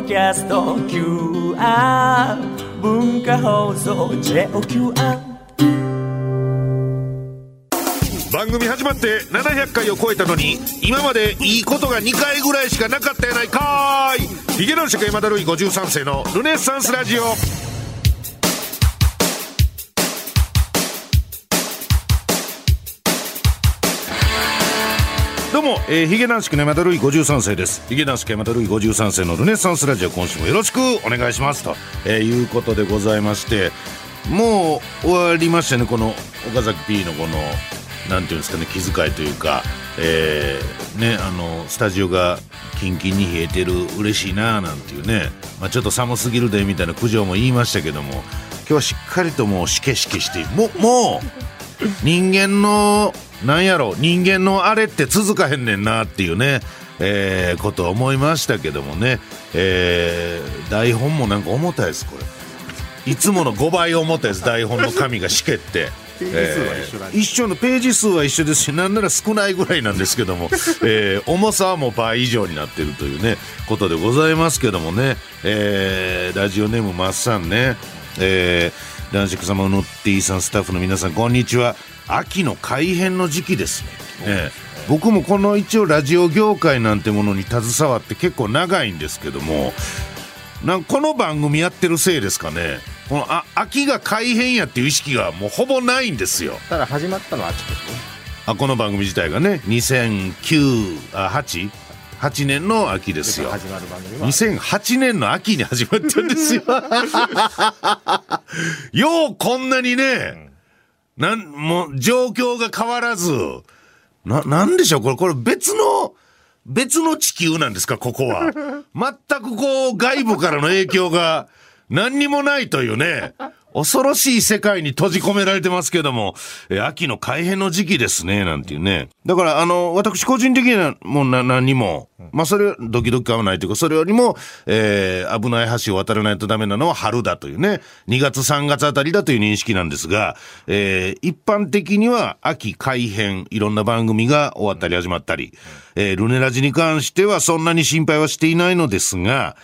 ドキャスト QR 文化放送 JOQR 番組始まって700回を超えたのに今までいいことが2回ぐらいしかなかったやないかーい。ヒゲ男爵山田るい53世のルネッサンスラジオ。どうも、えー、ヒゲ男爵山田るい53世です。ヒゲ男爵山田るい53世のルネッサンスラジオ今週もよろしくお願いしますと、えーいうことでございましてもう終わりましたねこの岡崎 P のこのなんていうんですかね気遣いというか、えーねあのスタジオがキンキンに冷えてる嬉しいななんていうね、まあ、ちょっと寒すぎるでみたいな苦情も言いましたけども今日はしっかりともうしけしけしてもうもう人間のなんやろ人間のあれって続かへんねんなっていうね、えーことを思いましたけどもね、えー台本もなんか重たいですこれ。いつもの5倍重たいです台本の紙がしけって。一緒のページ数は一緒ですしなんなら少ないぐらいなんですけども、えー重さはもう倍以上になってるというねことでございますけどもね、えーラジオネームマッサンね、えー、男爵様のってぃさんスタッフの皆さんこんにちは秋の改編の時期ですね、えー僕もこの一応ラジオ業界なんてものに携わって結構長いんですけどもなんこの番組やってるせいですかね。このあ秋が改編やっていう意識がもうほぼないんですよ。ただ始まったのは秋ですね。あこの番組自体がね2009あ8 8年の秋ですよ。始まる番組は。2008年の秋に始まったんですよ。ようこんなにね、なんもう状況が変わらずななんでしょう？これこれ別の別の地球なんですか？ここは。全くこう外部からの影響が何にもないというね恐ろしい世界に閉じ込められてますけども、秋の改変の時期ですね、なんていうね。だから、あの、私個人的にはもうな何にも、まあそれ、ドキドキ感はないというか、それよりも、えー危ない橋を渡らないとダメなのは春だというね、2月3月あたりだという認識なんですが、えー一般的には秋改編、いろんな番組が終わったり始まったり、えールネラジに関してはそんなに心配はしていないのですが、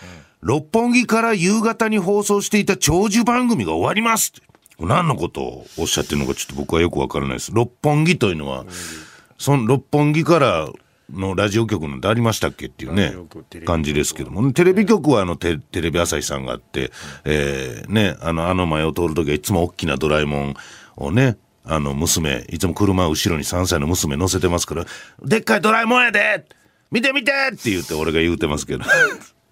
六本木から夕方に放送していた長寿番組が終わりますって何のことをおっしゃってるのかちょっと僕はよくわからないです。六本木というのは、その六本木からのラジオ局なんてありましたっけっていうね感じですけども、テレビ局はあのテテレビ朝日さんがあって、えーね、あの、あの前を通るときはいつも大きなドラえもんをね、あの娘、いつも車後ろに3歳の娘乗せてますから、でっかいドラえもんやで見て見てって言って俺が言うてますけど。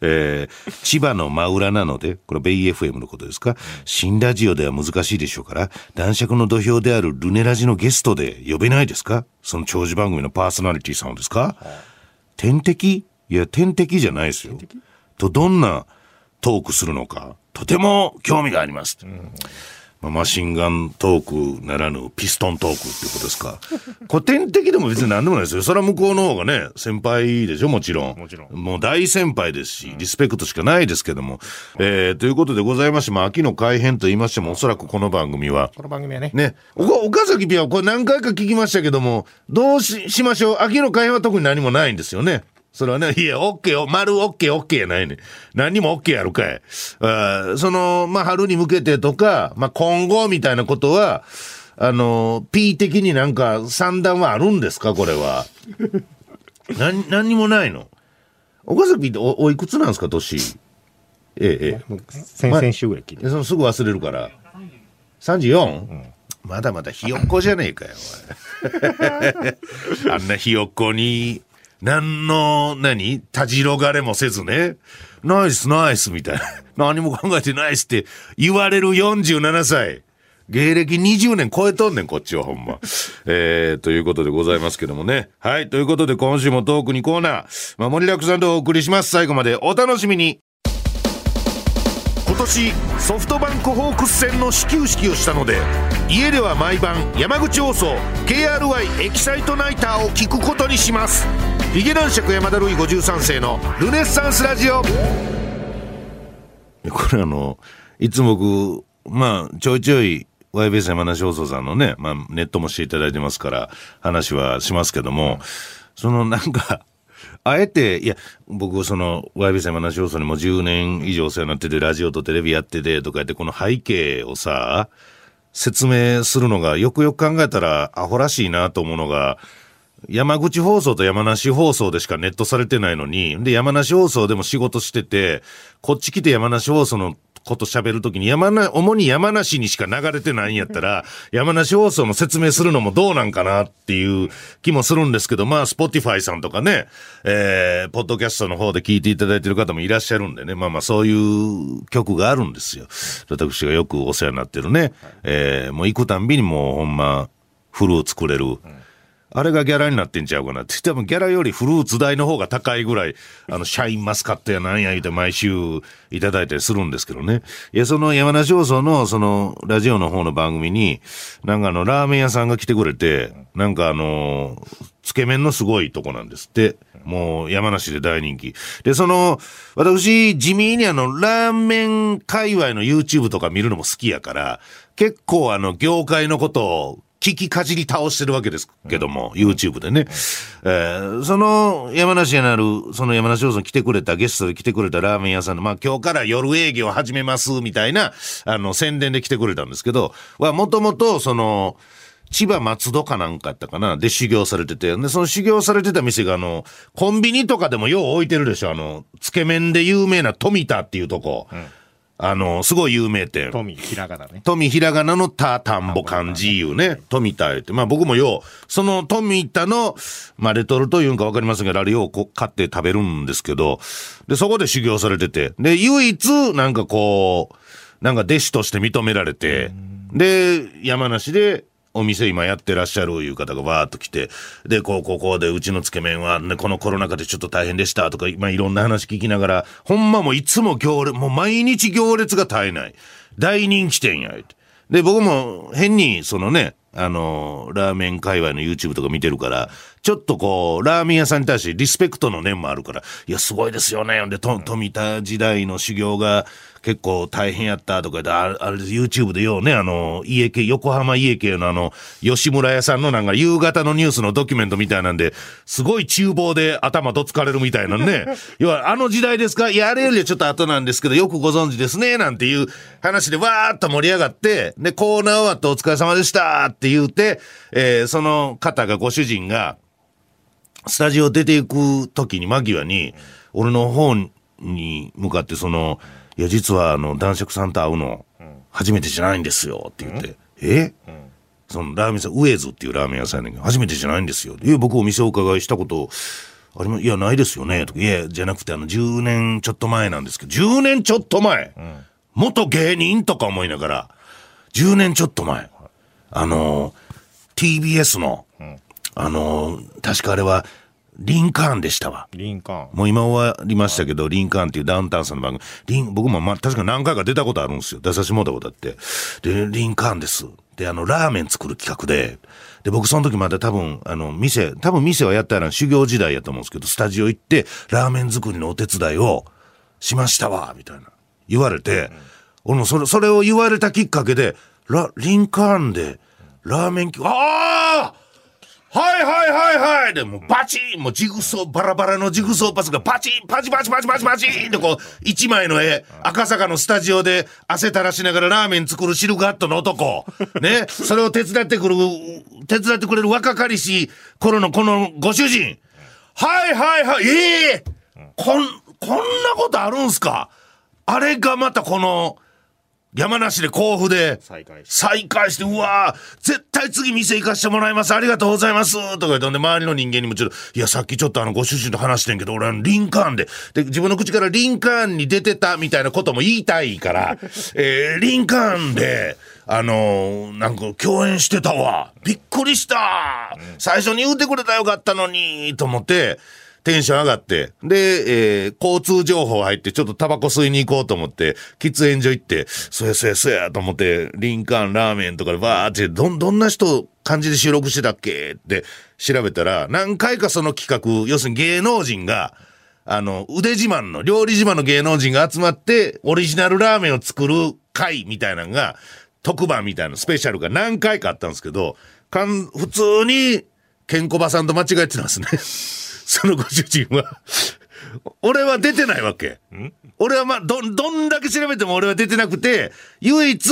えー千葉の真裏なので、これベイ FM のことですか、新ラジオでは難しいでしょうから、男爵の土俵であるルネラジのゲストで呼べないですか？その長寿番組のパーソナリティさんをですか、天敵？いや、天敵じゃないですよ。と、どんなトークするのか、とても興味があります。まあ、マシンガントークならぬピストントークっていうことですか。古典的でも別に何でもないですよ。それは向こうの方がね、先輩でしょ、もちろん。もちろんもう大先輩ですし、リスペクトしかないですけども。えー、ということでございまして、まあ、秋の改編と言いましても、おそらくこの番組は、この番組はねね、お岡崎ピアはこれ何回か聞きましたけども、どうししましょう？秋の会話は特に何もないんですよね。それはね、いや、オッケーよ、丸オッケーオッケーやないねん。何にもオッケーやるかい。あーその、まあ、春に向けてとか、まあ、今後みたいなことは、あの、P 的になんか算段はあるんですか？これは。何、何にもないの？岡崎っておおいくつなんですか？年。ええ、ええ。先々週ぐらい聞いてでそのすぐ忘れるから。34? まだまだひよっこじゃねえかよ、おい あんなひよっこに、何の、何？たじろがれもせずね。ナイスナイスみたいな。何も考えてナイスって言われる47歳。芸歴20年超えとんねん、こっちはほんま。えー、ということでございますけどもね。はい。ということで今週もトークにコーナー、まあ、盛りだくさんでお送りします。最後までお楽しみに。今年ソフトバンクホークス戦の始球式をしたので家では毎晩山口放送 KRY エキサイトナイターを聞くことにしますヒゲ男爵山田るい53世のルネッサンスラジオ。これあのいつも僕まあちょいちょい YBS 山梨放送さんのね、まあ、ネットもしていただいてますから話はしますけども、そのなんかあえて、いや、僕、その、YB さん山梨放送にも10年以上お世話になってて、ラジオとテレビやってて、とか言って、この背景をさ、説明するのが、よくよく考えたら、アホらしいなと思うのが、山口放送と山梨放送でしかネットされてないのに、で、山梨放送でも仕事してて、こっち来て山梨放送のこと喋るときに山な、主に山梨にしか流れてないんやったら、山梨放送の説明するのもどうなんかなっていう気もするんですけど、まあ、スポティファイさんとかね、えー、ポッドキャストの方で聞いていただいてる方もいらっしゃるんでね、まあまあ、そういう局があるんですよ。私がよくお世話になってるね、えー、もう行くたんびにもうほんま、フルーツくれる。あれがギャラになってんちゃうかなって。多分ギャラよりフルーツ代の方が高いぐらい、あの、シャインマスカットやなんや言うて毎週いただいたりするんですけどね。いや、その山梨放送の、その、ラジオの方の番組に、なんかあの、ラーメン屋さんが来てくれて、なんかあの、つけ麺のすごいとこなんですって。もう山梨で大人気。で、その、私、地味にあの、ラーメン界隈の YouTube とか見るのも好きやから、結構あの、業界のことを聞きかじり倒してるわけですけども、YouTube でね。えーその山梨になる、その山梨放送に来てくれた、ゲストで来てくれたラーメン屋さんの、まあ今日から夜営業始めます、みたいな、あの、宣伝で来てくれたんですけど、は、もともと、その、千葉松戸かなんかやったかなで修行されてて。で、その修行されてた店があの、コンビニとかでもよう置いてるでしょあの、つけ麺で有名な富田っていうとこ。あの、すごい有名店。富、ひらがなね。富ひらがなの田田んぼ漢字いうね、富田言って。まあ僕もよう、その富田の、まあレトルトいうんかわかりませんけど、あれようこう買って食べるんですけど、で、そこで修行されてて。で、唯一、なんかこう、なんか弟子として認められて、で、山梨で、お店今やってらっしゃるいう方がわーっと来て、で、こう、こう、こうで、うちのつけ麺は、ね、このコロナ禍でちょっと大変でしたとか、まあいろんな話聞きながら、ほんまもういつも行列、もう毎日行列が絶えない。大人気店や、で、僕も変に、そのね、あのラーメン界隈の YouTube とか見てるから、ちょっとこう、ラーメン屋さんに対してリスペクトの念もあるから、いや、すごいですよね。で、富田時代の修行が結構大変やったとかで、ああれ YouTube でようね、あの、家系、横浜家系のあの、吉村屋さんのなんか夕方のニュースのドキュメントみたいなんで、すごい厨房で頭どつかれるみたいなね。要は、あの時代ですか？いや、あれよりはちょっと後なんですけど、よくご存知ですね、なんていう話でわーっと盛り上がって、で、コーナー終わってお疲れ様でしたって言うて、えーその方が、ご主人が、スタジオ出ていく時に間際に、俺の方に向かってその、いや、実はあの、男爵さんと会うの、初めてじゃないんですよって言って、え？そのラーメン屋さん、ウエズっていうラーメン屋さんやねんけど、初めてじゃないんですよ。いや、僕お店お伺いしたこと、ありま、いや、ないですよね。とか、いや、じゃなくて、あの、10年ちょっと前なんですけど、10年ちょっと前、元芸人とか思いながら、10年ちょっと前、あの、TBS の、あの、確かあれは、リンカーンでしたわ。リンカーン。もう今終わりましたけど、リンカーンっていうダウンタウンさんの番組、リン、僕もまあ確か何回か出たことあるんですよ。出させてもらったことあって。で、リンカーンです。で、あの、ラーメン作る企画で、で、僕その時まだ多分、あの、店、多分店はやったら修行時代やと思うんですけど、スタジオ行って、ラーメン作りのお手伝いをしましたわ、みたいな。言われて、俺もそれ、それを言われたきっかけで、ラ、リンカーンで、ラーメンき、ああはいはいはいはい。で、もうバチンもうジグソー、バラバラのジグソーパスがパチンパチパチパチパチパチンってこう、一枚の絵、赤坂のスタジオで汗垂らしながらラーメン作るシルガットの男。ね、それを手伝ってくる、手伝ってくれる若かりし頃のこのご主人。はいはいはい、ええこん、こんなことあるんすか？あれがまたこの、山梨で甲府で、再開し再開して、うわー絶対次店行かしてもらいます。ありがとうございます。とか言って、ほんで、周りの人間にもちょっと、いや、さっきちょっとあの、ご主人と話してんけど、俺あの、リンカーンで、で、自分の口からリンカーンに出てたみたいなことも言いたいから、えー、リンカーンで、あのーなんか共演してたわ。びっくりした。最初に言うてくれたらよかったのに、と思って、テンション上がって、で、えー交通情報入って、ちょっとタバコ吸いに行こうと思って、喫煙所行って、そやそやそやと思って、リンカーンラーメンとかでバーって、ど、どんな人感じで収録してたっけって調べたら、何回かその企画、要するに芸能人が、あの、腕自慢の、料理自慢の芸能人が集まって、オリジナルラーメンを作る会みたいなのが、特番みたいなスペシャルが何回かあったんですけど、かん、普通に、ケンコバさんと間違えてたんですね。そのご主人は。俺は出てないわけ。俺はまあ、ど、どんだけ調べても俺は出てなくて、唯一、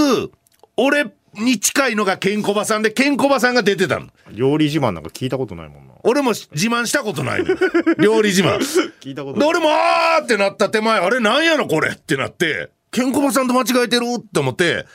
俺に近いのがケンコバさんで、ケンコバさんが出てたの。料理自慢なんか聞いたことないもんな。俺も自慢したことないのよ。料理自慢。で、聞いたことない。俺もあーってなった手前、あれなんやのこれってなって、ケンコバさんと間違えてるって思って、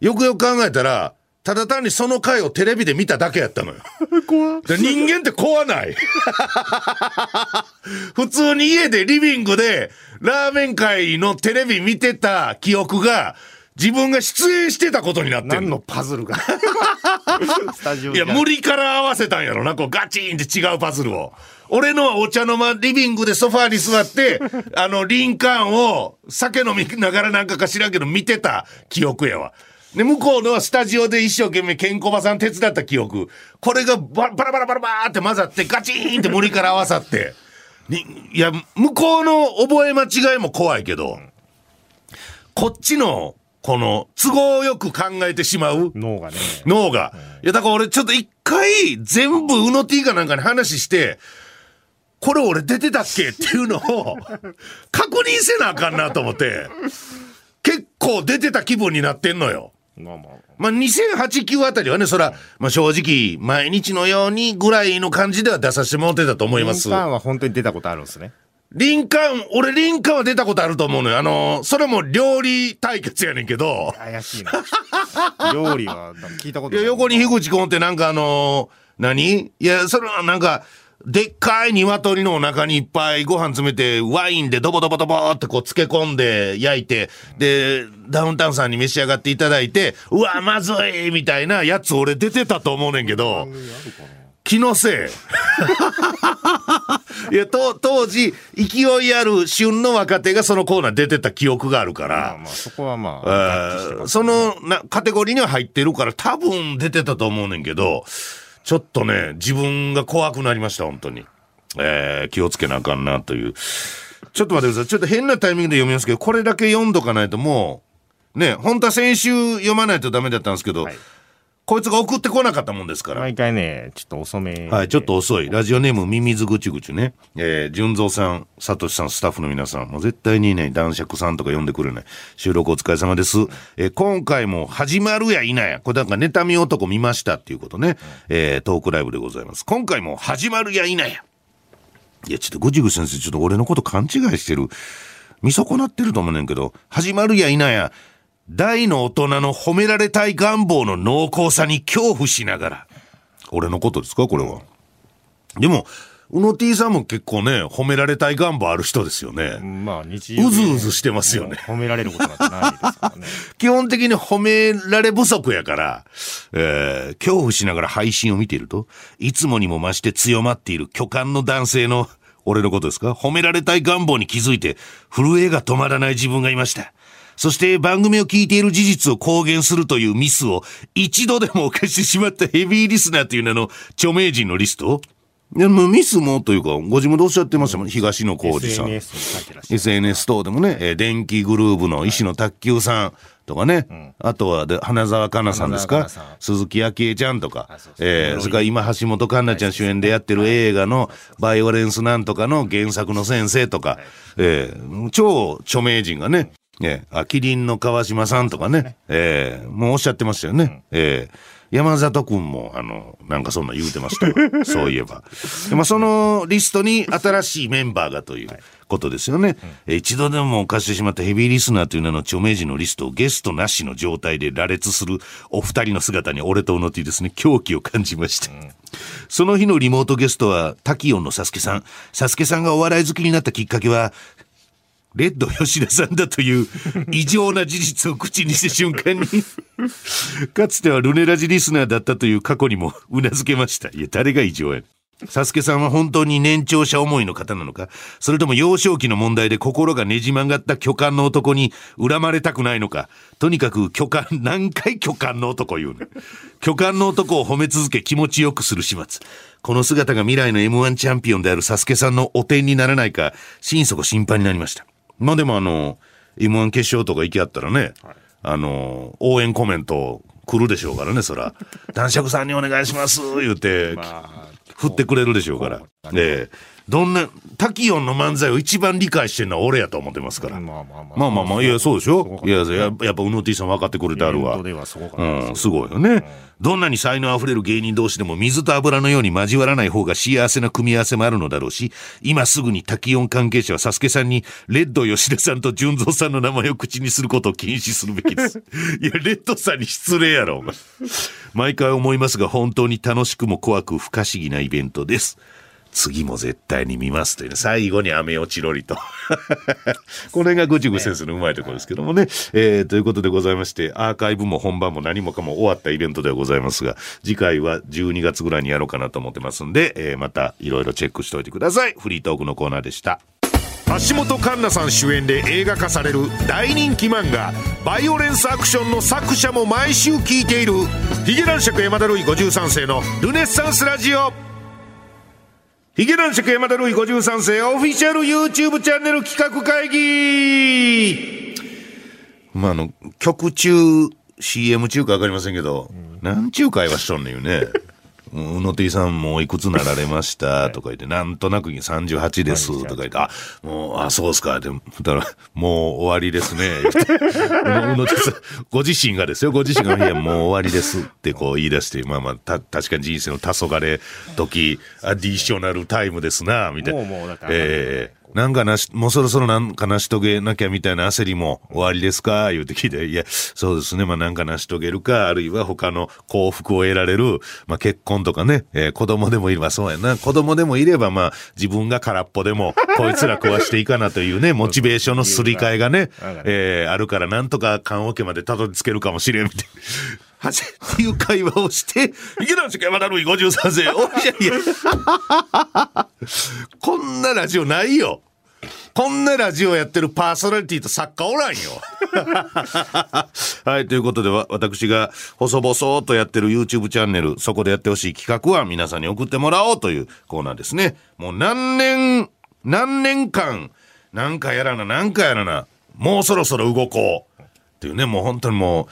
よくよく考えたら、ただ単にその回をテレビで見ただけやったのよ。で人間って怖ない。普通に家でリビングでラーメン会のテレビ見てた記憶が自分が出演してたことになって何るのパズルが。いや、無理から合わせたんやろな、こうガチンって違うパズルを。俺のはお茶の間、リビングでソファーに座って、あの、リンカーンを酒飲みながらなんかか知らんけど見てた記憶やわ。で、向こうのはスタジオで一生懸命ケンコバさん手伝った記憶。これがババラバラバラバーって混ざってガチーンって無理から合わさって。にいや、向こうの覚え間違いも怖いけど、こっちの、この、都合よく考えてしまう脳がね。脳が。いや、だから俺ちょっと一回全部ウノティかなんかに話して、これ俺出てたっけっていうのを 確認せなあかんなと思って、結構出てた気分になってんのよ。まあまあ。まあ、2008、9あたりはね、そら、まあ正直、毎日のようにぐらいの感じでは出させてもらってたと思いますリン。カーンは本当に出たことあるんですね。リンカーン、俺リンカーンは出たことあると思うのよ。あの、それも料理対決やねんけど、怪しいな。料理は聞いたこといや、ない。横に樋口くんってなんかあのー何？いや、それはなんか、でっかい鶏のお腹にいっぱいご飯詰めて、ワインでドボドボドボってこう漬け込んで焼いて、で、ダウンタウンさんに召し上がっていただいて、うわ、まずいみたいなやつ俺出てたと思うねんけど、気のせい。いや、と当時、勢いある旬の若手がそのコーナー出てた記憶があるから、まあまあ、そこはまえあ、合致してますーそのなカテゴリーには入ってるから多分出てたと思うねんけど、ちょっとね、自分が怖くなりました、本当に。えー気をつけなあかんなという。ちょっと待ってください。ちょっと変なタイミングで読みますけど、これだけ読んどかないともう、ね、本当は先週読まないとダメだったんですけど、はいこいつが送ってこなかったもんですから。毎回ね、ちょっと遅め。はい、ちょっと遅い。ラジオネーム、ミミズぐちぐちね。えー、純蔵さん、サトシさん、スタッフの皆さん、もう絶対にね、男爵さんとか呼んでくれない。収録お疲れ様です。えー今回も始まるや否や。これなんか、妬み男見ましたっていうことね。えー、トークライブでございます。今回も始まるや否や。いや、ちょっとぐちぐち先生、ちょっと俺のこと勘違いしてる。見損なってると思うねんけど、始まるや否や、大の大人の褒められたい願望の濃厚さに恐怖しながら。俺のことですかこれは。でも、うの T さんも結構ね、褒められたい願望ある人ですよね。まあ、日常でうずうずしてますよね。褒められることなんてないですからね。基本的に褒められ不足やから、えー恐怖しながら配信を見ていると、いつもにも増して強まっている巨漢の男性の、俺のことですか？褒められたい願望に気づいて、震えが止まらない自分がいました。そして番組を聞いている事実を公言するというミスを一度でも犯してしまったヘビーリスナーという名の著名人のリストいや、もうミスもというか、ご自分でおっしゃってましたもん、東野幸治さん。SNS 等でもね、えー電気グルーヴの石野卓球さんとかね、あとはで花澤香菜さんですか？鈴木昭恵ちゃんとか。あそえーそれから今橋本環奈ちゃん主演でやってる映画のバイオレンスなんとかの原作の先生とか、えー超著名人がね、えー、あ、キリンの川島さんとかね、えーもうおっしゃってましたよね。えー山里くんも、あの、なんかそんな言うてましたわ そういえば。でまあ、そのリストに新しいメンバーがということですよね。えー一度でも犯してしまったヘビーリスナーという名の著名人のリストをゲストなしの状態で羅列するお二人の姿に俺とうのてぃですね、狂気を感じました。その日のリモートゲストは、タキオンのサスケさん。サスケさんがお笑い好きになったきっかけは、レッド吉田さんだという異常な事実を口にした瞬間に、かつてはルネラジリスナーだったという過去にもうなずけました。いや、誰が異常や。サスケさんは本当に年長者思いの方なのかそれとも幼少期の問題で心がねじ曲がった巨漢の男に恨まれたくないのかとにかく巨漢、何回巨漢の男言うね巨漢の男を褒め続け気持ちよくする始末。この姿が未来の M1 チャンピオンであるサスケさんの汚点にならないか、心底心配になりました。まあでもあの、M1 決勝とか行きあったらね、あの、応援コメント来るでしょうからね、そら。男爵さんにお願いします、言うて、まあ、振ってくれるでしょうから。ええどんな、タキヨンの漫才を一番理解してるのは俺やと思ってますから。まあまあまあ。まあまあまあ、いや、そうでしょ？いや、ややっぱ、うの T さん分かってくれてあるわイベント。ではすごかったうん、ですすごいよね。どんなに才能あふれる芸人同士でも水と油のように交わらない方が幸せな組み合わせもあるのだろうし、今すぐに滝音関係者はサスケさんに、レッド吉田さんと純三さんの名前を口にすることを禁止するべきです。いや、レッドさんに失礼やろ、お前。毎回思いますが、本当に楽しくも怖く不可思議なイベントです。次も絶対に見ますというね最後に雨落ちろりと。これがぐちぐ先生のうまいところですけどもね。えーということでございまして、アーカイブも本番も何もかも終わったイベントではございますが、次回は12月ぐらいにやろうかなと思ってますんで、えーまたいろいろチェックしておいてください。フリートークのコーナーでした。橋本環奈さん主演で映画化される大人気漫画「バイオレンスアクション」の作者も毎週聞いているヒゲ男爵山田るい53世のルネッサンスラジオヒゲ男爵山田るい53世オフィシャル YouTube チャンネル企画会議。まああの曲中 CM 中か分かりませんけど、なんちゅう会話しとんねんよねうん宇野 T さんもういくつなられました？とか言って、なんとなく38です。とか言って、あ、もう、あ、そうっすか。でも、もう終わりですね。宇野 T さん、ご自身がですよ、ご自身が、いや、もう終わりです。ってこう言い出して、まあまあ、た、確かに人生の黄昏時、アディショナルタイムですな、みたいな。もうもうだからええなんかなし、もうそろそろなんか成し遂げなきゃみたいな焦りも終わりですか？言うて聞いて、いや、そうですね。まあなんか成し遂げるか、あるいは他の幸福を得られる、まあ結婚とかね、えー子供でもいればそうやな。子供でもいれば、まあ自分が空っぽでも、こいつら壊していかなというね、モチベーションのすり替えがね、えーあるからなんとか棺桶までたどり着けるかもしれんみたいな。はじっていう会話をして、池田の山田るい53世、おいやいや、こんなラジオないよ。こんなラジオやってるパーソナリティと作家おらんよ。はい、ということで、私が細々とやってる YouTube チャンネル、そこでやってほしい企画は皆さんに送ってもらおうというコーナーですね。もう何年、何年間、なんかやらな、なんかやらな、もうそろそろ動こう。っていうね、もう本当にもう、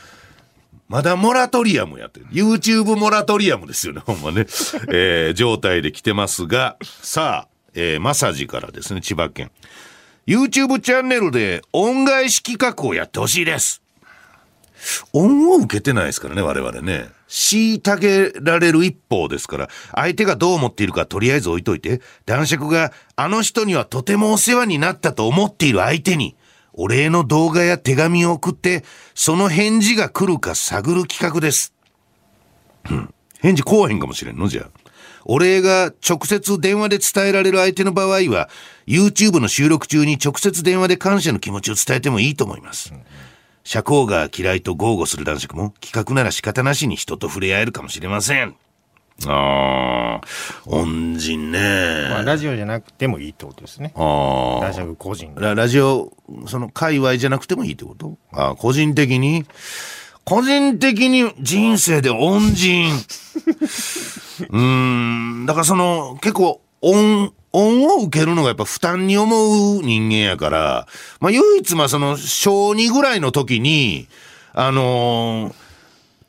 まだモラトリアムやってる。YouTube モラトリアムですよね、ほんまね。えー状態で来てますが、さあ、えーマサジからですね、千葉県。YouTube チャンネルで恩返し企画をやってほしいです。恩を受けてないですからね、我々ね。虐げられる一方ですから、相手がどう思っているかとりあえず置いといて、男爵があの人にはとてもお世話になったと思っている相手に、お礼の動画や手紙を送って、その返事が来るか探る企画です。返事こうへんかもしれんのじゃあ。お礼が直接電話で伝えられる相手の場合は、YouTube の収録中に直接電話で感謝の気持ちを伝えてもいいと思います。社交が嫌いと豪語する男爵も企画なら仕方なしに人と触れ合えるかもしれません。ああ、恩人ね。まあ、ラジオじゃなくてもいいってことですね。ああ。男爵個人が。ララジオ、その界隈じゃなくてもいいってこと？ああ個人的に個人的に人生で恩人。うーん、だからその、結構、恩、恩を受けるのがやっぱ負担に思う人間やから、まあ唯一まあその、小2ぐらいの時に、あのー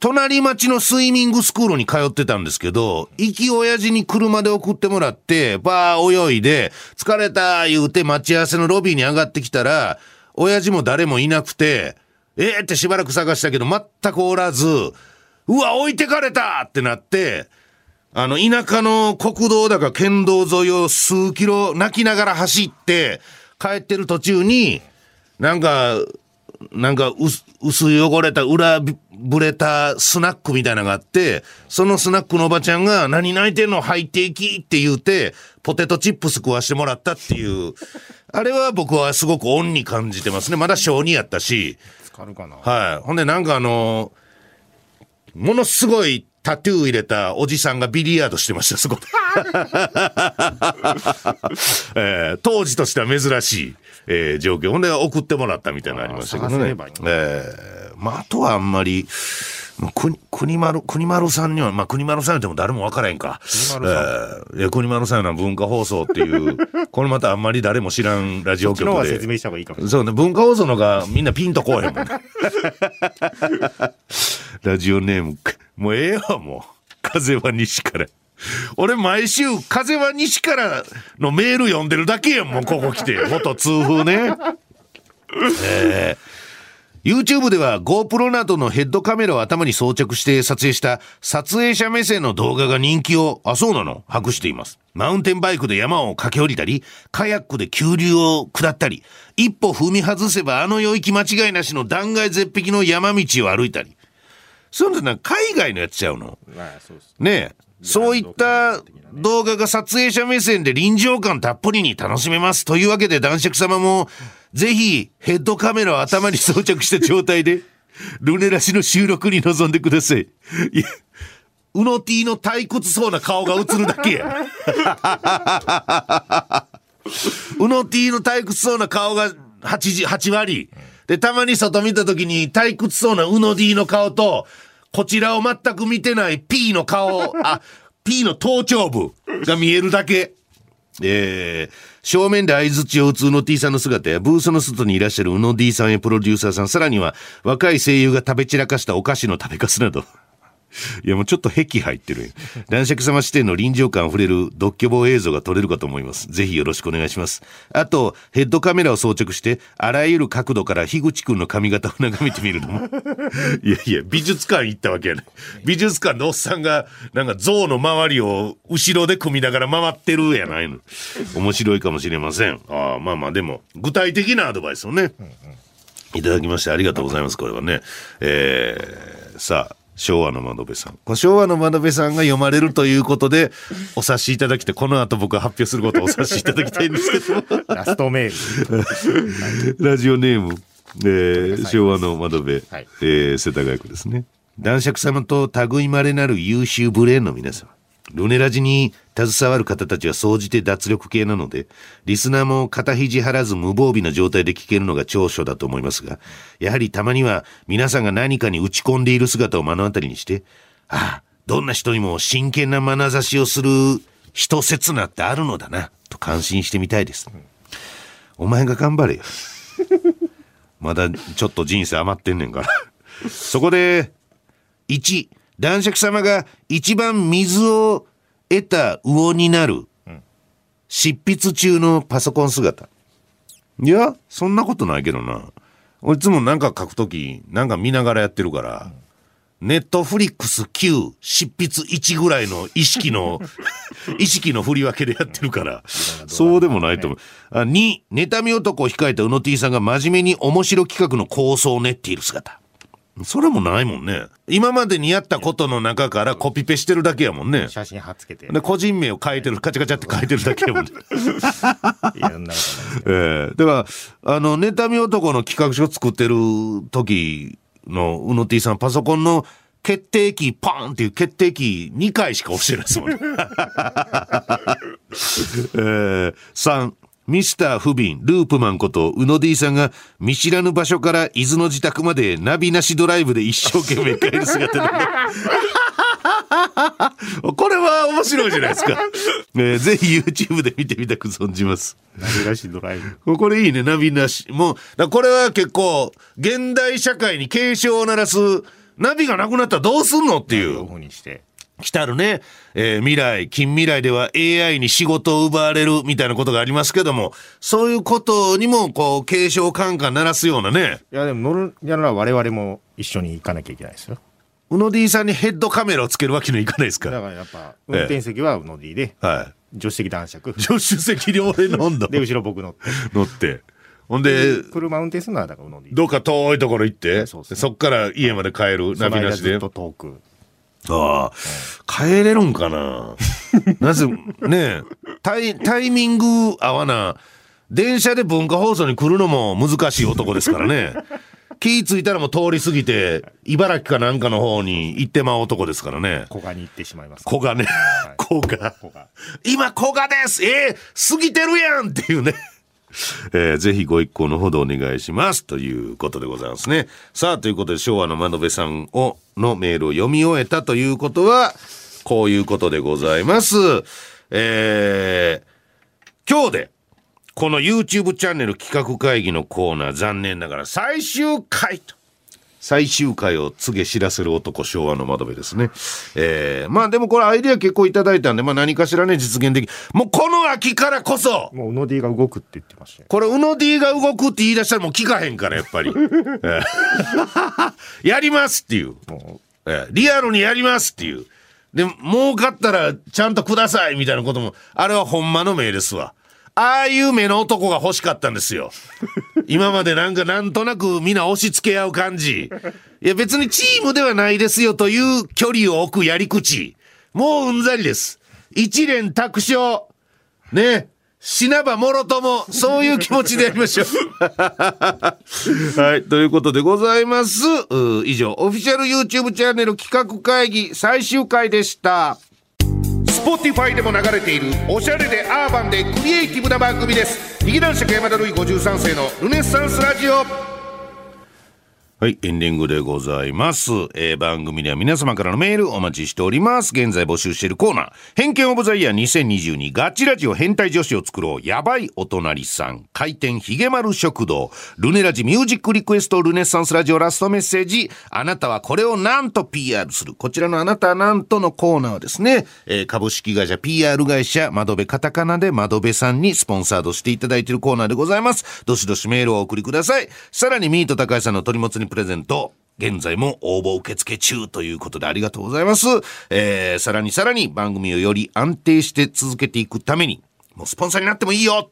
隣町のスイミングスクールに通ってたんですけど、行き親父に車で送ってもらって、バー泳いで、疲れた言うて待ち合わせのロビーに上がってきたら、親父も誰もいなくて、えーってしばらく探したけど全くおらず、うわ、置いてかれたってなって、あの、田舎の国道だか県道沿いを数キロ泣きながら走って、帰ってる途中に、なんか、なんか薄薄汚れた裏ぶれたスナックみたいなのがあって、そのスナックのおばちゃんが、何泣いてんの？入っていきって言うて、ポテトチップス食わしてもらったっていう、あれは僕はすごく恩に感じてますね。まだ小2やったし、使うかな。はい。ほんでなんかあのものすごいタトゥー入れたおじさんがビリヤードしてました、そこで。えー当時としては珍しい、えー状況。ほんで送ってもらったみたいなのありましたけどねえーまあ、あとはあんまり、まあ、国国丸、国丸さんには、まあ、国丸さんでも誰も分からへんか。国丸さえーいや、国丸さんの文化放送っていう、これまたあんまり誰も知らんラジオ局で。が説明した方がいいかもしれない。そうね、文化放送のがみんなピンとこうへんもん。ラジオネーム、もうええわ、もう。風は西から。俺毎週風は西からのメール読んでるだけやんもうここ来て元痛風ね えー YouTube では GoPro などのヘッドカメラを頭に装着して撮影した撮影者目線の動画が人気を、あ、そうなの？博しています。マウンテンバイクで山を駆け下りたり、カヤックで急流を下ったり、一歩踏み外せばあの領域間違いなしの断崖絶壁の山道を歩いたり。そういうのな海外のやつちゃうの？ねえ。そういった動画が撮影者目線で臨場感たっぷりに楽しめます。というわけで男爵様も、ぜひヘッドカメラを頭に装着した状態で、ルネラシの収録に臨んでください。いや、うの T の退屈そうな顔が映るだけや。うの T の退屈そうな顔が 8, 時8割。で、たまに外見た時に退屈そうなうの D の顔と、こちらを全く見てない P の顔、あ、P の頭頂部が見えるだけ。えー、正面で相槌を打つうの T さんの姿や、ブースの外にいらっしゃるうの D さんやプロデューサーさん、さらには若い声優が食べ散らかしたお菓子の食べかすなど。いやもうちょっと壁入ってるよ。男爵様視点の臨場感あふれる独居房映像が撮れるかと思います。ぜひよろしくお願いします。あと、ヘッドカメラを装着して、あらゆる角度から樋口くんの髪型を眺めてみるのも。いやいや、美術館行ったわけやね。美術館のおっさんが、なんか象の周りを後ろで組みながら回ってるやないの。面白いかもしれません。ああ、まあまあでも、具体的なアドバイスをね。いただきましてありがとうございます。これはね。えー、さあ、昭和の窓辺さん。この昭和の窓辺さんが読まれるということで、お察しいただきて、この後僕が発表することをお察しいただきたいんですけど、ラストメール ラジオネーム、えー昭和の窓辺、はいえー世田谷区ですね。男爵様と類まれなる優秀ブレーンの皆様。ルネラジに携わる方たちは総じて脱力系なので、リスナーも肩肘張らず無防備な状態で聞けるのが長所だと思いますが、やはりたまには皆さんが何かに打ち込んでいる姿を目の当たりにして、ああ、どんな人にも真剣な眼差しをする人刹那ってあるのだな、と感心してみたいです。お前が頑張れよ。まだちょっと人生余ってんねんから。そこで、1、男爵様が一番水を得た魚になる、執筆中のパソコン姿。いや、そんなことないけどな。俺いつもなんか書くとき、なんか見ながらやってるから、ネットフリックス9、執筆1ぐらいの意識の、意識の振り分けでやってるから、そうでもないと思う。あ2、妬み男を控えたうの T さんが真面目に面白企画の構想を練っている姿。それもないもんね。今までにやったことの中からコピペしてるだけやもんね。写真貼っつけてで、個人名を書いてる、カチャカチャって書いてるだけやもんね。いやそんなことええだから、あの、妬み男の企画書作ってる時のうの T さん、パソコンの決定キー、パーンっていう決定キー2回しか押してないですもんね。えー、3、ミスター・フビン、ループマンこと、うの D さんが見知らぬ場所から伊豆の自宅までナビなしドライブで一生懸命帰る姿で。これは面白いじゃないですか。えーぜひ YouTube で見てみたく存じます。ナビらしいドライブこれいいね、ナビなし。もう、これは結構、現代社会に警鐘を鳴らす、ナビがなくなったらどうすんのっていオう。来たるね、えー未来、近未来では AI に仕事を奪われるみたいなことがありますけども、そういうことにも、こう、警鐘カンカン鳴らすようなね、いやでも乗るやら我々も一緒に行かなきゃいけないですようの D さんにヘッドカメラをつけるわけにはいかないですか。だからやっぱ運転席はうの D では助手席男爵い。助手席で俺飲んだ。で後ろ僕乗って乗って。ほんで、車運転するのはだからうの D どっか遠いところ行って、そうっすねそっから家まで帰る、ナビなしでずっ。と遠くああ、帰れるんかな？なぜ、ねえタイ、タイミング合わな、電車で文化放送に来るのも難しい男ですからね。気ぃついたらもう通り過ぎて、茨城かなんかの方に行ってまう男ですからね。古賀に行ってしまいます古賀ね。古賀。古賀今古賀ですえー、過ぎてるやんっていうね。えーぜひご一行のほどお願いします。ということでございますね。さあ、ということで、昭和の窓辺さんを、のメールを読み終えたということは、こういうことでございます。えー、今日で、この YouTube チャンネル企画会議のコーナー、残念ながら最終回と最終回を告げ知らせる男昭和の窓辺ですね。えー、まあでもこれアイデア結構いただいたんで、まあ何かしらね実現でき、もうこの秋からこそ、もう、うの D が動くって言ってましたよ。これ、うの D が動くって言い出したらもう聞かへんから、やっぱり。えー やりますっていう。もえーリアルにやりますっていう。で、儲かったらちゃんとくださいみたいなことも、あれはほんまの目ですわ。ああいう目の男が欲しかったんですよ。今までなんかなんとなくみんな押し付け合う感じ。いや別にチームではないですよという距離を置くやり口。もううんざりです。一連卓勝。ね。死なばもろとも、そういう気持ちでやりましょう。はい。ということでございます。以上、オフィシャル YouTube チャンネル企画会議最終回でした。Spotify でも流れているおしゃれでアーバンでクリエイティブな番組です。劇団四季山田るい53世のルネッサンスラジオ。はい、エンディングでございます。えー番組では皆様からのメールお待ちしております。現在募集しているコーナー、偏見オブザイヤー2022ガチラジオ変態女子を作ろう、やばいお隣さん、開店ひげ丸食堂、ルネラジミュージックリクエストルネッサンスラジオラストメッセージ、あなたはこれをなんと PR する。こちらのあなたはなんとのコーナーはですね、えー株式会社 PR 会社窓辺カタカナで窓辺さんにスポンサードしていただいているコーナーでございます。どしどしメールをお送りください。さらにミート高橋さんの取りもつにプレゼント。現在も応募受付中ということでありがとうございます。えー、さらにさらに番組をより安定して続けていくために、もうスポンサーになってもいいよ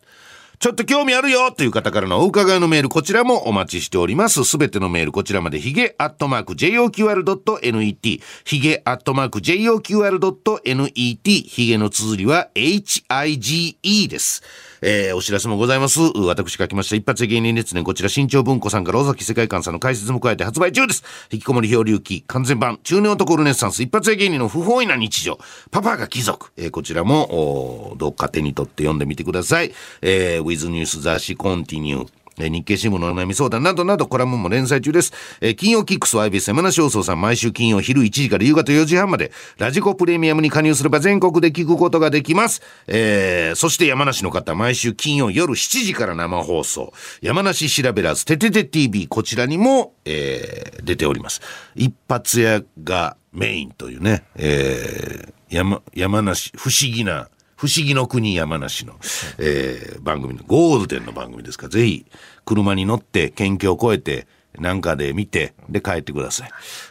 ちょっと興味あるよという方からのお伺いのメール、こちらもお待ちしております。すべてのメール、こちらまで、ヒゲアットマーク JOQR.net、ヒゲアットマーク JOQR.net、ヒゲの綴りは HIGE です。えー、お知らせもございます。私書きました。一発芸人列年、こちら新潮文庫さんから尾崎世界観さんの解説も加えて発売中です。引きこもり漂流記完全版、中年男ルネッサンス。一発芸人の不本意な日常、パパが貴族、えーこちらも、どっか手に取って読んでみてください。えー、With News 雑誌コンティニュー、え日経新聞のお悩み相談などなどコラムも連載中です。え金曜キックスは IBS 山梨放送さん毎週金曜昼1時から夕方4時半までラジコプレミアムに加入すれば全国で聞くことができます。えーそして山梨の方毎週金曜夜7時から生放送山梨調べらずててて TV こちらにも、えー出ております。一発屋がメインというね、えー山山梨不思議な不思議の国山梨の、えー番組のゴールデンの番組ですから、ぜひ車に乗って県境を越えてなんかで見て、で帰ってください。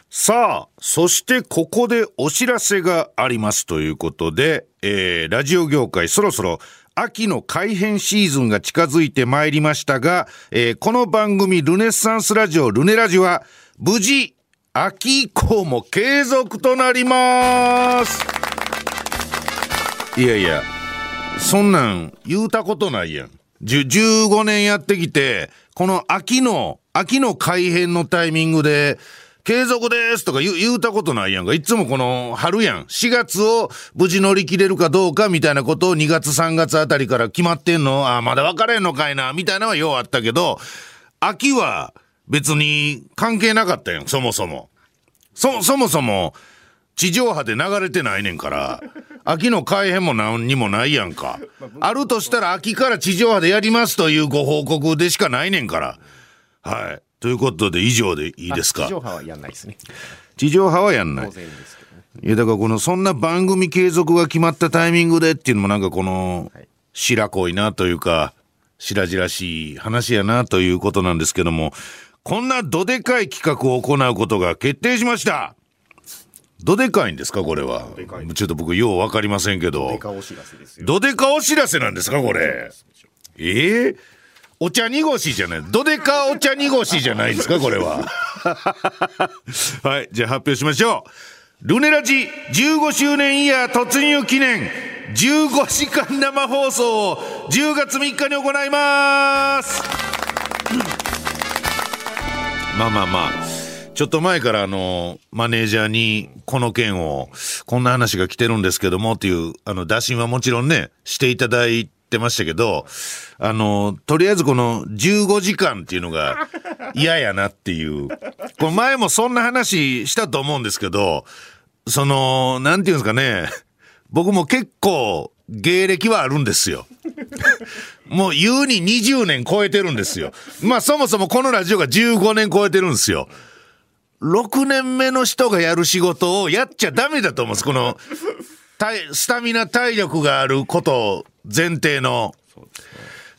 さあ、そしてここでお知らせがありますということで、えーラジオ業界そろそろ秋の改編シーズンが近づいてまいりましたが、えーこの番組ルネッサンスラジオルネラジは無事秋以降も継続となります。いやいや、そんなん言うたことないやん。15年やってきて、この秋の、秋の改編のタイミングで、継続ですとか言う言うたことないやんか。いつもこの春やん。4月を無事乗り切れるかどうかみたいなことを2月3月あたりから決まってんのあまだ分かれんのかいなみたいなのはようあったけど、秋は別に関係なかったやん、そもそも。そ、そもそも、地上波で流れてないねんから、秋の改編も何にもないやんか。あるとしたら秋から地上波でやりますというご報告でしかないねんから。はい。ということで以上でいいですか？地。上波はやんないですね。地上波はやんない。いやだからこのそんな番組継続が決まったタイミングでっていうのもなんかこのはい白濃いなというか白々しい話やなということなんですけどもこんなどでかい企画を行うことが決定しましたどでかいんですかこれは？ちょっと僕ようわかりませんけど。デカお知らせですよ。どでかお知らせなんですかこれええ？お茶濁しじゃない。どでかお茶濁しじゃないんですかこれは？はいじゃあ発表しましょう。ルネラジ15周年イヤー突入記念。15時間生放送を10月3日に行います。まあまあまあちょっと前からあの、マネージャーにこの件を、こんな話が来てるんですけどもっていう、あの、打診はもちろんね、していただいてましたけど、あの、とりあえずこの15時間っていうのが嫌やなっていう。これ前もそんな話したと思うんですけど、その、なんていうんですかね、僕も結構芸歴はあるんですよ。もう優に20年超えてるんですよ。まあそもそもこのラジオが15年超えてるんですよ。6年目の人がやる仕事をやっちゃダメだと思うんです。この、体スタミナ体力があることを前提の。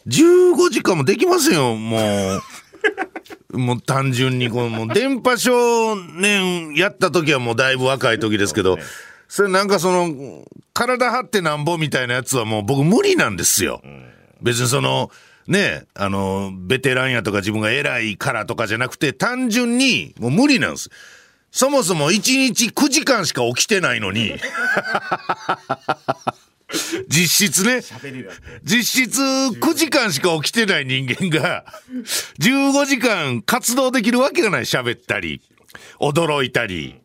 15時間もできませんよ、もう。もう単純に、この、もう電波少年やった時はもうだいぶ若い時ですけど、それなんかその、体張ってなんぼみたいなやつはもう僕無理なんですよ。別にその、ね、あの、ベテランやとか自分が偉いからとかじゃなくて、単純にもう無理なんです。そもそも1日9時間しか起きてないのに、実質ね、実質9時間しか起きてない人間が、15時間活動できるわけがない。喋ったり、驚いたり、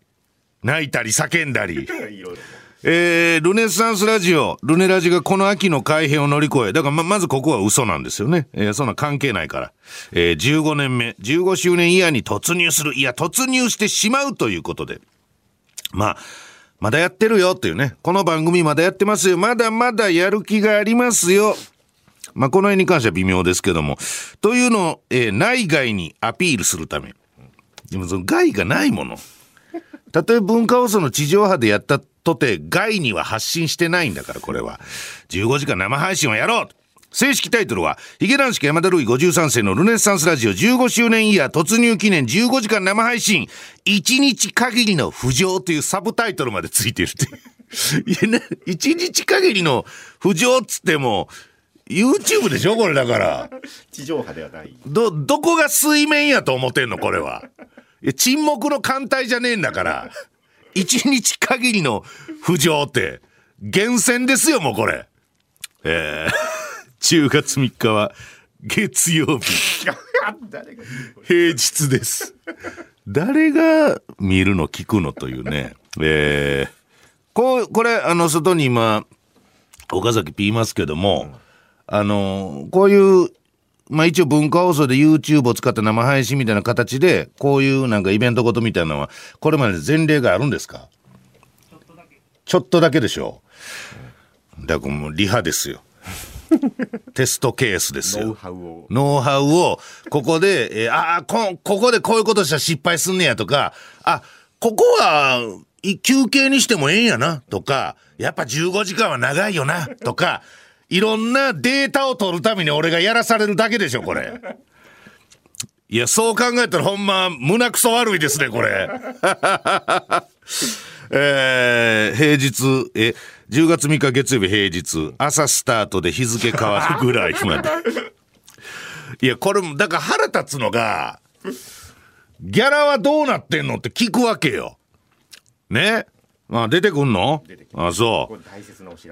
泣いたり、叫んだり。えー、ルネサンスラジオ、ルネラジがこの秋の改編を乗り越え、だからま、まずここは嘘なんですよね。えー、そんな関係ないから。えー、15年目、15周年イヤーに突入する、いや、突入してしまうということで。まあ、まだやってるよっていうね。この番組まだやってますよ。まだまだやる気がありますよ。まあ、この辺に関しては微妙ですけども。というのを、えー、内外にアピールするため。でもその外がないもの。たとえ文化放送の地上波でやったとて、外には発信してないんだから、これは。15時間生配信をやろう正式タイトルは、ヒゲ男子山田ルイ53世のルネッサンスラジオ15周年イヤー突入記念15時間生配信、1日限りの浮上というサブタイトルまでついてるって。いやね、1日限りの浮上っつっても、YouTube でしょこれだから。地上波ではない。ど、どこが水面やと思ってんのこれは。いや沈黙の艦隊じゃねえんだから。一日限りの浮上って、厳選ですよ、もうこれ。えー、10月3日は月曜日。平日です。誰が見るの聞くのというね。えー、こう、これ、あの、外に今、岡崎ピーいますけども、あの、こういう、まあ一応文化放送で YouTube を使った生配信みたいな形で、こういうなんかイベントごとみたいなのは、これまで前例があるんですか？ちょっとだけでしょだからもうリハですよ。テストケースですよ。ノウハウを。ノウハウを、ここで、えーああ、こ、ここでこういうことしたら失敗すんねやとか、あ、ここは、い休憩にしてもええんやな、とか、やっぱ15時間は長いよな、とか、いろんなデータを取るために俺がやらされるだけでしょ、これ。いや、そう考えたらほんま、胸くそ悪いですね、これ。えー平日、え、10月3日月曜日平日、朝スタートで日付変わるぐらいまで。いや、これも、だから腹立つのが、ギャラはどうなってんのって聞くわけよ。ね？あ、出てくんの？あ、そう。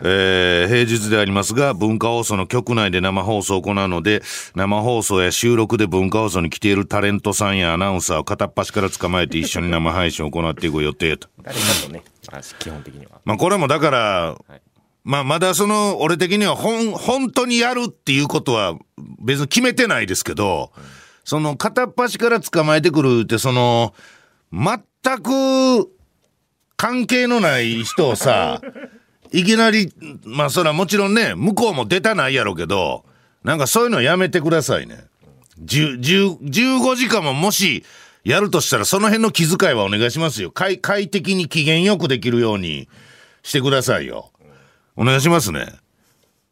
えー平日でありますが、文化放送の局内で生放送を行うので、生放送や収録で文化放送に来ているタレントさんやアナウンサーを片っ端から捕まえて一緒に生配信を行っていく予定と。誰かとね、まあ、基本的には。まあこれもだから、いまあまだその、俺的には本、本当にやるっていうことは別に決めてないですけど、その片っ端から捕まえてくるって、その、全く関係のない人をさ、いきなり、まあそらもちろんね、向こうも出たないやろうけど、なんかそういうのやめてくださいね。十、十15時間ももしやるとしたらその辺の気遣いはお願いしますよ。快快適に機嫌よくできるようにしてくださいよ。お願いしますね。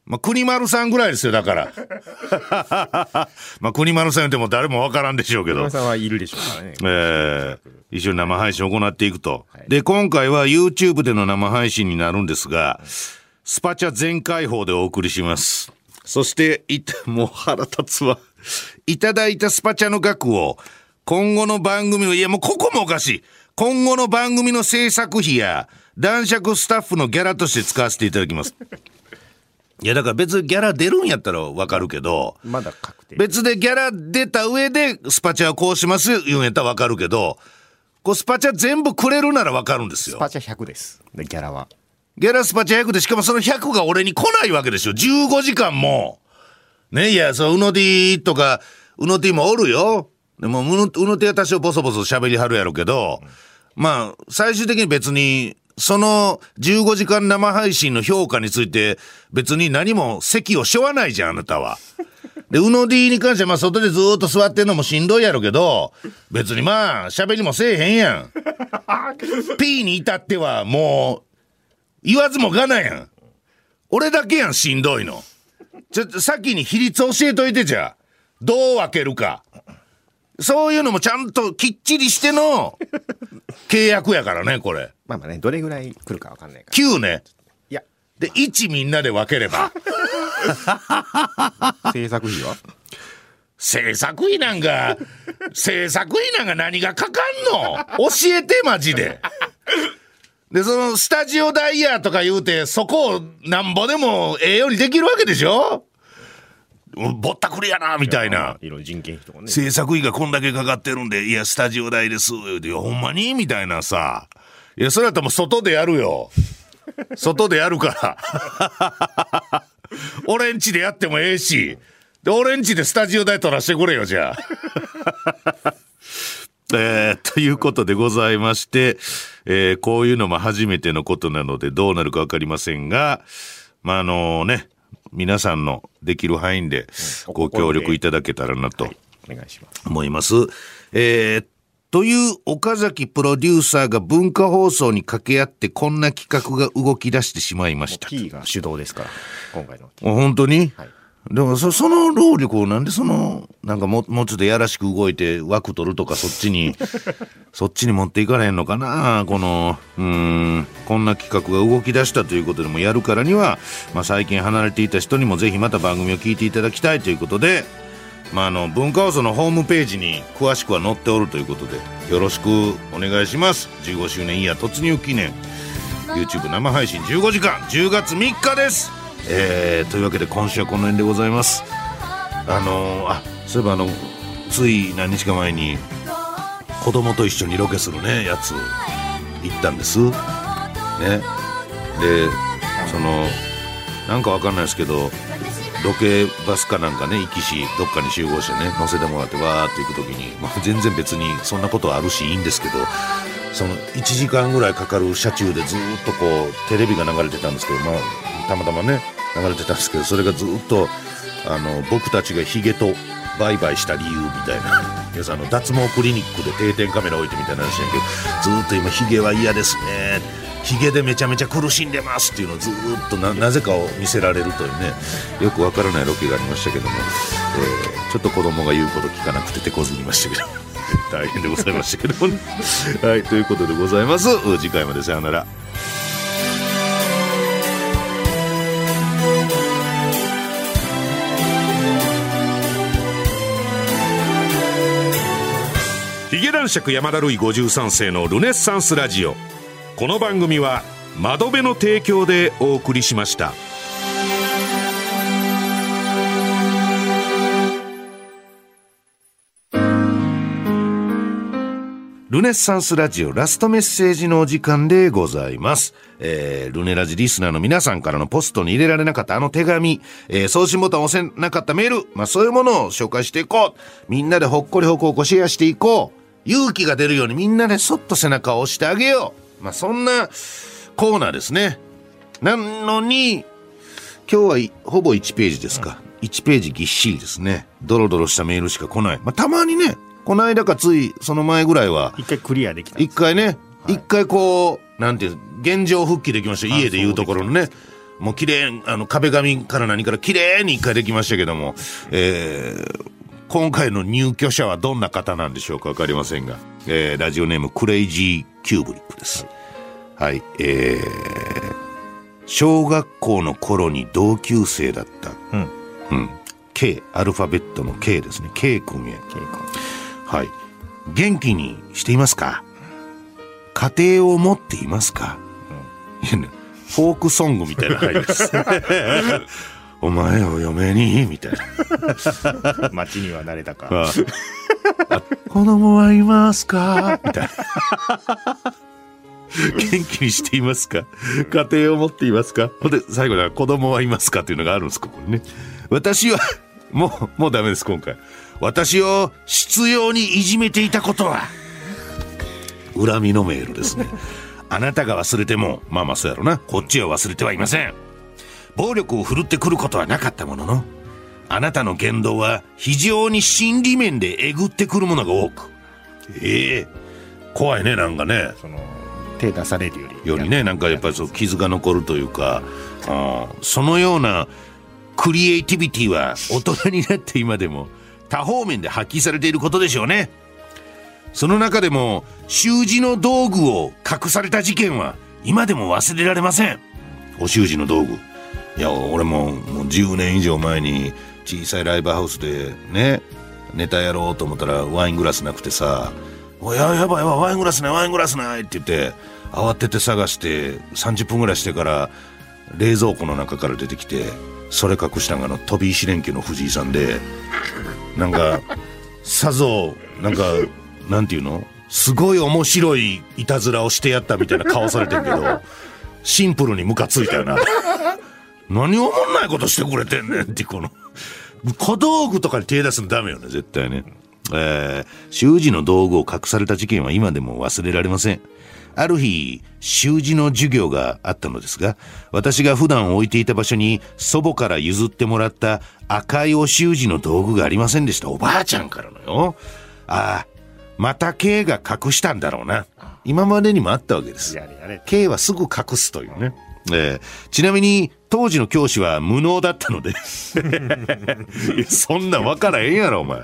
まあ、国丸さんぐらいですよ、だから。まあ、国丸さん言っても誰もわからんでしょうけど山。さんはいるでしょうからね。えー一緒に生配信を行っていくと。で、今回は YouTube での生配信になるんですが、スパチャ全開放でお送りします。そして、いた、もう腹立つわ。いただいたスパチャの額を、今後の番組の、いやもうここもおかしい。今後の番組の制作費や、男爵スタッフのギャラとして使わせていただきます。いや、だから別にギャラ出るんやったらわかるけど、まだ確定。別でギャラ出た上でスパチャはこうします言うんやったらわかるけど、こうスパチャ全部くれるならわかるんですよ。スパチャ100です。で、ギャラは。ギャラスパチャ100でしかもその100が俺に来ないわけですよ。15時間も。ねいや、そう、うの D とか、うの D もおるよ。でも、うの、うの D は多少ボソボソ喋りはるやろうけど、まあ、最終的に別に、その15時間生配信の評価について別に何も席をしょわないじゃん、あなたは。で、うの D に関しては、まあ、外でずーっと座ってんのもしんどいやろけど、別にまあ、喋りもせえへんやん。P に至っては、もう、言わずもがなやん。俺だけやん、しんどいの。ちょっと先に比率教えといてじゃあ。どう分けるか。そういうのもちゃんときっちりしての 契約やからね、これ。まあまあね、どれぐらい来るかわかんないから。9ね。いや、で、1みんなで分ければ。制作費は？制作費なんか、制作費なんか何がかかんの？教えて、マジで。で、その、スタジオダイヤとか言うて、そこをなんぼでもええようにできるわけでしょ？ぼったくりやな、みたいな。いろいろ人件費とかね。制作費がこんだけかかってるんで、いや、スタジオ代です。いやほんまに？みたいなさ。いや、それやったらもう外でやるよ。外でやるから。俺んちでやってもええし。で、俺んちでスタジオ代取らしてくれよ、じゃあ。えーということでございまして、えーこういうのも初めてのことなのでどうなるかわかりませんが、まあ、あのね、皆さんのできる範囲でご協力いただけたらなと。思います。えーという岡崎プロデューサーが文化放送に掛け合ってこんな企画が動き出してしまいました。T が主導ですから、今回の。あ本当に、はいでもそその労力をなんでそのなんかももうちょっとやらしく動いて枠取るとかそっちに そっちに持っていかれへんのかなこのうーんこんな企画が動き出したということでもやるからには、まあ、最近離れていた人にもぜひまた番組を聞いていただきたいということで、まあ、あの文化放送のホームページに詳しくは載っておるということでよろしくお願いします。15周年イヤー突入記念。YouTube 生配信15時間。10月3日です、えーというわけで今週はこの辺でございます。あのーあそういえばあのつい何日か前に子供と一緒にロケするねやつ行ったんです。ね。でそのなんかわかんないですけどロケバスかなんかね行きしどっかに集合してね乗せてもらってわーって行く時に、まあ、全然別にそんなことはあるしいいんですけどその1時間ぐらいかかる車中でずっとこうテレビが流れてたんですけど、まあ、たまたまね流れてたんですけどそれがずーっとあの僕たちがヒゲと売買した理由みたいな。要するにあの脱毛クリニックで定点カメラ置いてみたいな話やけどずーっと今ヒゲは嫌ですね。ヒゲでめちゃめちゃ苦しんでますっていうのをずーっとななぜかを見せられるというね。よくわからないロケがありましたけども、えーちょっと子供が言うこと聞かなくて手こずりましたけど。大変でございましたけどもね。はいということでございます。次回までさようならヒゲ男爵山田るい53世のルネッサンスラジオこの番組は窓辺の提供でお送りしましたルネッサンスラジオラストメッセージのお時間でございます。えー、ルネラジリスナーの皆さんからのポストに入れられなかったあの手紙、えー、送信ボタンを押せなかったメール、まあそういうものを紹介していこう。みんなでほっこりほこほこシェアしていこう。勇気が出るようにみんなでそっと背中を押してあげよう。まあそんなコーナーですね。なのに、今日はいほぼ1ページですか。1ページぎっしりですね。ドロドロしたメールしか来ない。まあたまにね、この間かついその前ぐらいは、一回クリアできた一回ね、一回こう、なんていう、現状復帰できました。家でいうところのね。もう綺麗、あの壁紙から何から綺麗に一回できましたけども、えー今回の入居者はどんな方なんでしょうかわかりませんが、えーラジオネームクレイジーキューブリックです。はい、えー小学校の頃に同級生だった、うん。うん、K、アルファベットの K ですね。K 君へ。稽古。はい。元気にしていますか？家庭を持っていますか、いやねフォークソングみたいな入りです。お前を嫁にみたいな。街には慣れたか。ああ 子供はいますか？みたいな。元気にしていますか？家庭を持っていますか？ほんで、最後だ子供はいますかっていうのがあるんですかこれね。私は、もう、もうダメです、今回。私を執拗にいじめていたことは、恨みのメールですね。あなたが忘れても、まあまあそうやろな。こっちは忘れてはいません。暴力を振るってくることはなかったものの、あなたの言動は非常に心理面でえぐってくるものが多く。ええ怖いね、なんかね。その手出されるよりよりね、なんかやっぱりそう傷が残るというか、あーそのようなクリエイティビティは大人になって今でも多方面で発揮されていることでしょうね。その中でも習字の道具を隠された事件は今でも忘れられません。お習字の道具。いや、俺ももう10年以上前に小さいライブハウスでね、ネタやろうと思ったらワイングラスなくてさ、おいややばいやばいワイングラスないワイングラスないって言って慌てて探して30分ぐらいしてから冷蔵庫の中から出てきてそれ隠したんがの飛び石連休の藤井さんでなんかさぞなんかなんていうの？すごい面白いいたずらをしてやったみたいな顔されてんけどシンプルにムカついたよな。何おもんないことしてくれてんねん ってこの小道具とかに手出すのダメよね絶対ねえー、習字の道具を隠された事件は今でも忘れられません。ある日、習字の授業があったのですが、私が普段置いていた場所に祖母から譲ってもらった赤いお習字の道具がありませんでした。おばあちゃんからのよ。ああ、また K が隠したんだろうな。今までにもあったわけです。やれやれ K はすぐ隠すというね。えーちなみに当時の教師は無能だったので。そんな分からへんやろお前。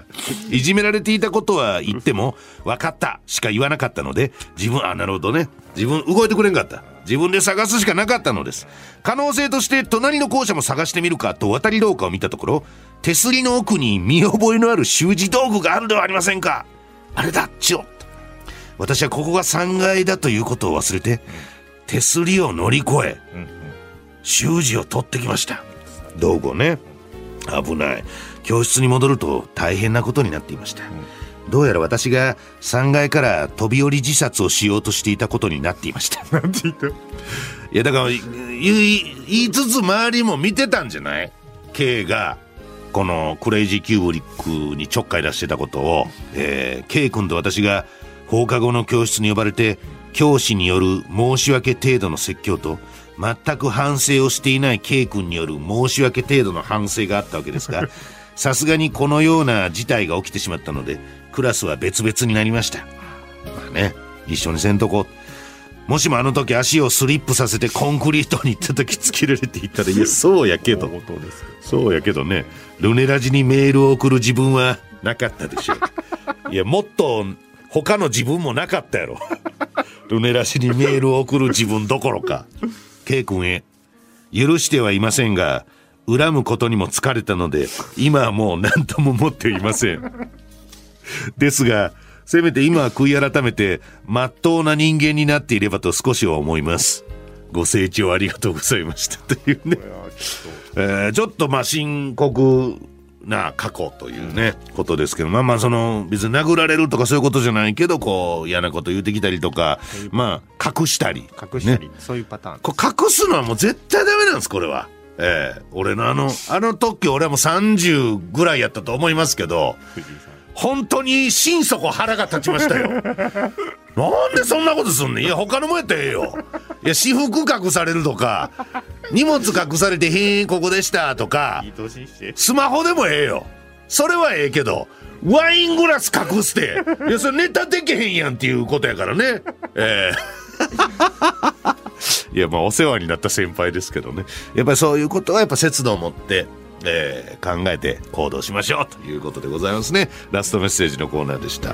いじめられていたことは言っても分かったしか言わなかったので自分あなるほどね。自分動いてくれんかった。自分で探すしかなかったのです。可能性として隣の校舎も探してみるかと渡り廊下を見たところ手すりの奥に見覚えのある習字道具があるではありませんか。あれだチロッと。私はここが3階だということを忘れて手すりを乗り越え習字を取ってきました。道具をね。危ない。教室に戻ると大変なことになっていました、どうやら私が3階から飛び降り自殺をしようとしていたことになっていました。なんて言った？いやだからい言い言いつつ周りも見てたんじゃない？K がこのクレイジーキューブリックにちょっかい出してたことを、えー、K 君と私が放課後の教室に呼ばれて教師による申し訳程度の説教と全く反省をしていない K 君による申し訳程度の反省があったわけですが さすがにこのような事態が起きてしまったのでクラスは別々になりました。まあね一緒にせんとこ。もしもあの時足をスリップさせてコンクリートに行った時突きられていったら いやそうやけど。そうやけどねルネラジにメールを送る自分はなかったでしょう。いやもっと他の自分もなかったやろルネラジにメールを送る自分どころか K 君へ許してはいませんが恨むことにも疲れたので今はもう何とも思っていません。ですがせめて今は悔い改めて真っ当な人間になっていればと少しは思います。ご清聴ありがとうございましたというね。いやちょっえーちょっとまあ深刻な過去というね、ことですけど、まあまあその、別に殴られるとかそういうことじゃないけど、こう、嫌なこと言ってきたりとか、まあ、隠したり。と隠したり、ねそういうパターンこれ隠すのはもう絶対ダメなんです、これは。ええ俺のあの、あの時俺はもう30ぐらいやったと思いますけど、藤井さん本当に心底腹が立ちましたよ。なんでそんなことすんねんいや、他のもんやったらええよ。いや、私服隠されるとか、荷物隠されて、へん、ここでしたとかスマホでもええよ。それはええけど、ワイングラス隠して、いや、それネタできへんやんっていうことやからね。ええ いや、まあ、お世話になった先輩ですけどね。やっぱりそういうことはやっぱ節度を持って、えー考えて行動しましょうということでございますね。ラストメッセージのコーナーでした。